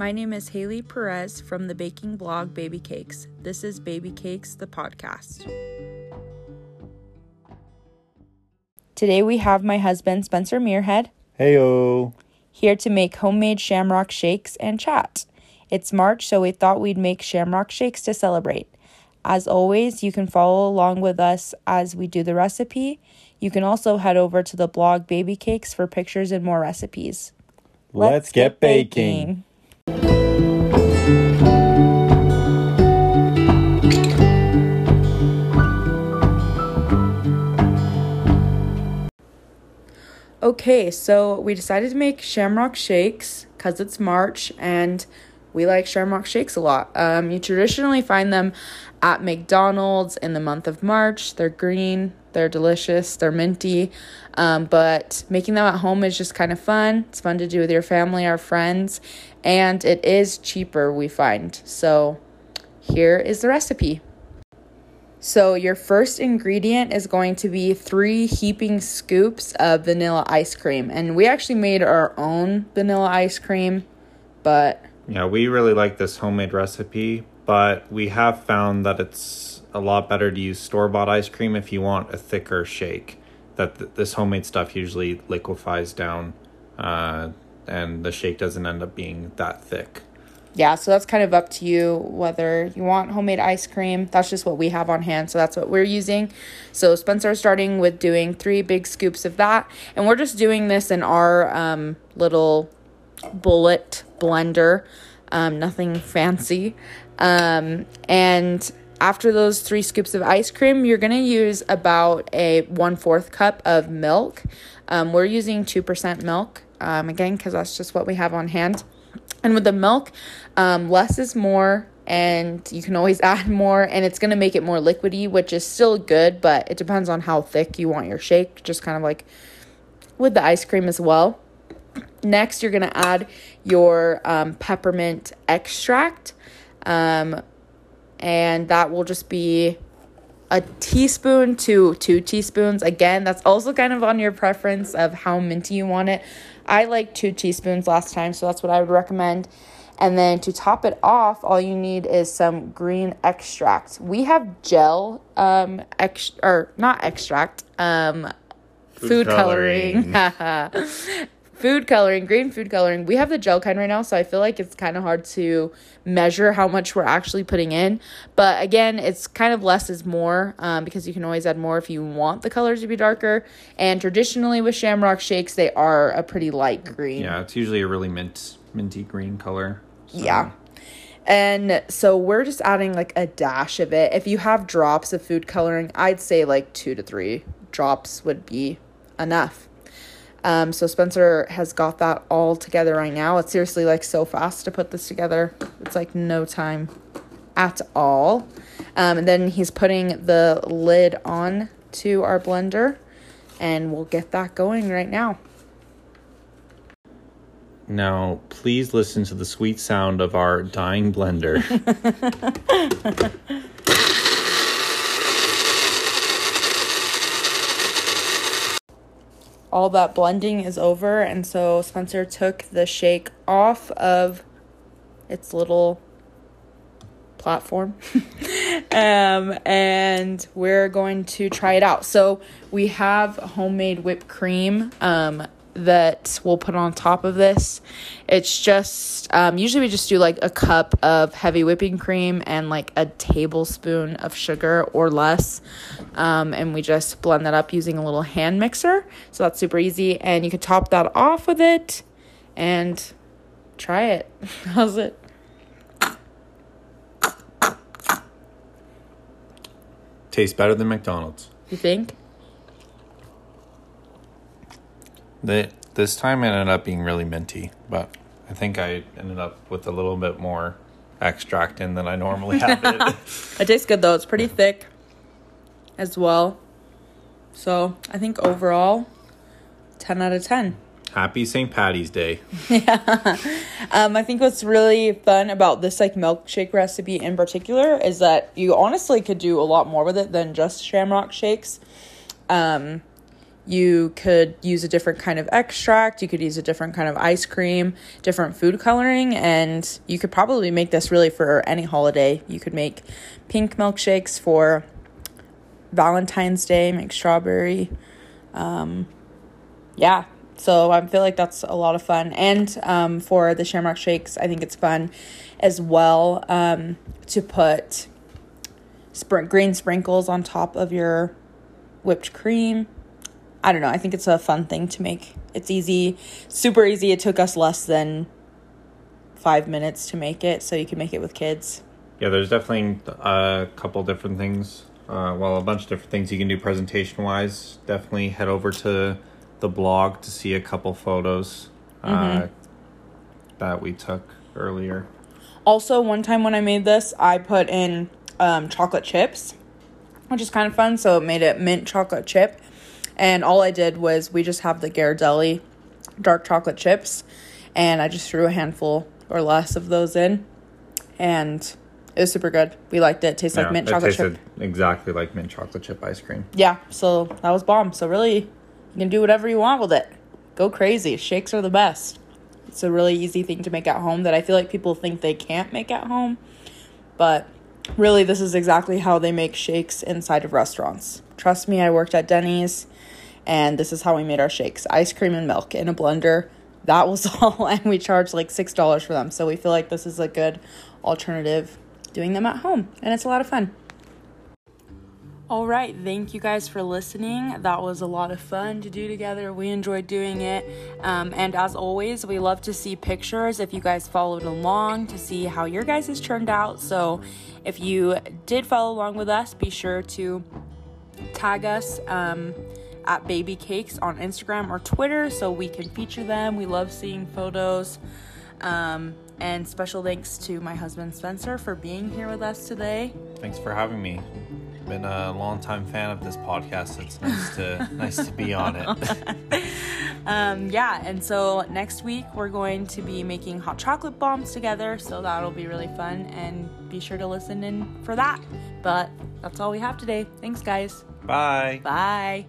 My name is Haley Perez from the baking blog Baby Cakes. This is Baby Cakes, the podcast. Today we have my husband, Spencer Muirhead, Heyo. here to make homemade shamrock shakes and chat. It's March, so we thought we'd make shamrock shakes to celebrate. As always, you can follow along with us as we do the recipe. You can also head over to the blog Baby Cakes for pictures and more recipes. Let's, get, baking. Okay, so we decided to make shamrock shakes because it's March and we like shamrock shakes a lot. Um, you traditionally find them at McDonald's in the month of March. They're green, they're delicious, they're minty. Um, but making them at home is just kind of fun. It's fun to do with your family or friends, and it is cheaper, we find. So here is the recipe. So, your first ingredient is going to be three heaping scoops of vanilla ice cream. And we actually made our own vanilla ice cream, but Yeah, we really like this homemade recipe, but we have found that it's a lot better to use store bought ice cream if you want a thicker shake. That th- this homemade stuff usually liquefies down, uh, and the shake doesn't end up being that thick. Yeah, so that's kind of up to you whether you want homemade ice cream. That's just what we have on hand, so that's what we're using. So, Spencer is starting with doing three big scoops of that, and we're just doing this in our um, little bullet blender, um, nothing fancy. Um, and after those three scoops of ice cream, you're gonna use about a one fourth cup of milk. Um, we're using 2% milk, um, again, because that's just what we have on hand. And with the milk, um, less is more, and you can always add more, and it's gonna make it more liquidy, which is still good, but it depends on how thick you want your shake, just kind of like with the ice cream as well. Next, you're gonna add your um, peppermint extract, um, and that will just be a teaspoon to two teaspoons. Again, that's also kind of on your preference of how minty you want it. I like two teaspoons last time, so that's what I would recommend. And then to top it off, all you need is some green extract. We have gel, um, ex- or not extract, um, food, Food coloring. food coloring, green food coloring. We have the gel kind right now, so I feel like it's kind of hard to measure how much we're actually putting in. But again, it's kind of less is more um, because you can always add more if you want the colors to be darker. And traditionally with shamrock shakes, they are a pretty light green. Yeah, it's usually a really mint, minty green color. so- Yeah. And so we're just adding like a dash of it. If you have drops of food coloring, I'd say like two to three drops would be enough. Um, so Spencer has got that all together right now. It's seriously like so fast to put this together. It's like no time at all. Um, and then he's putting the lid on to our blender, and we'll get that going right now. Now, please listen to the sweet sound of our dying blender. all that blending is over. And so Spencer took the shake off of its little platform. Um and we're going to try it out. So we have homemade whipped cream um that we'll put on top of this. It's just um usually we just do like a cup of heavy whipping cream and like a tablespoon of sugar or less um and we just blend that up using a little hand mixer. So that's super easy. And you can top that off with it and try it. How's it? Tastes better than McDonald's. you think The, this time ended up being really minty, but I think I ended up with a little bit more extract in than I normally have it. It tastes good though. It's pretty thick as well. So I think overall, 10 out of 10. Happy St. Patty's Day. Um, I think what's really fun about this like milkshake recipe in particular is that you honestly could do a lot more with it than just shamrock shakes. Um, You could use a different kind of extract, you could use a different kind of ice cream, different food coloring, and you could probably make this really for any holiday. You could make pink milkshakes for Valentine's Day, make strawberry. Um, yeah, so I feel like that's a lot of fun. And um, for the Shamrock Shakes, I think it's fun as well um, to put spr- green sprinkles on top of your whipped cream. I don't know. I think it's a fun thing to make. It's easy, super easy. It took us less than five minutes to make it, so you can make it with kids. Yeah, there's definitely a couple different things. Uh, well, a bunch of different things you can do presentation wise. Definitely head over to the blog to see a couple photos uh, mm-hmm. that we took earlier. Also, one time when I made this, I put in um, chocolate chips, which is kind of fun. So it made it mint chocolate chip. And all I did was we just have the Ghirardelli dark chocolate chips, and I just threw a handful or less of those in, and it was super good. We liked it. it tastes yeah, like mint chocolate chip. Exactly like mint chocolate chip ice cream. Yeah, so that was bomb. So really, you can do whatever you want with it. Go crazy. Shakes are the best. It's a really easy thing to make at home that I feel like people think they can't make at home, but really, this is exactly how they make shakes inside of restaurants. Trust me, I worked at Denny's and this is how we made our shakes ice cream and milk in a blender. That was all, and we charged like $6 for them. So we feel like this is a good alternative doing them at home, and it's a lot of fun. All right, thank you guys for listening. That was a lot of fun to do together. We enjoyed doing it. Um, and as always, we love to see pictures if you guys followed along to see how your guys has turned out. So if you did follow along with us, be sure to tag us. Um, at Baby Cakes on Instagram or Twitter so we can feature them. We love seeing photos. Um, and special thanks to my husband Spencer for being here with us today. Thanks for having me been a longtime fan of this podcast. It's nice to nice to be on it. um, yeah, and so next week we're going to be making hot chocolate bombs together, so that'll be really fun. And be sure to listen in for that. But that's all we have today. Thanks, guys. Bye. Bye.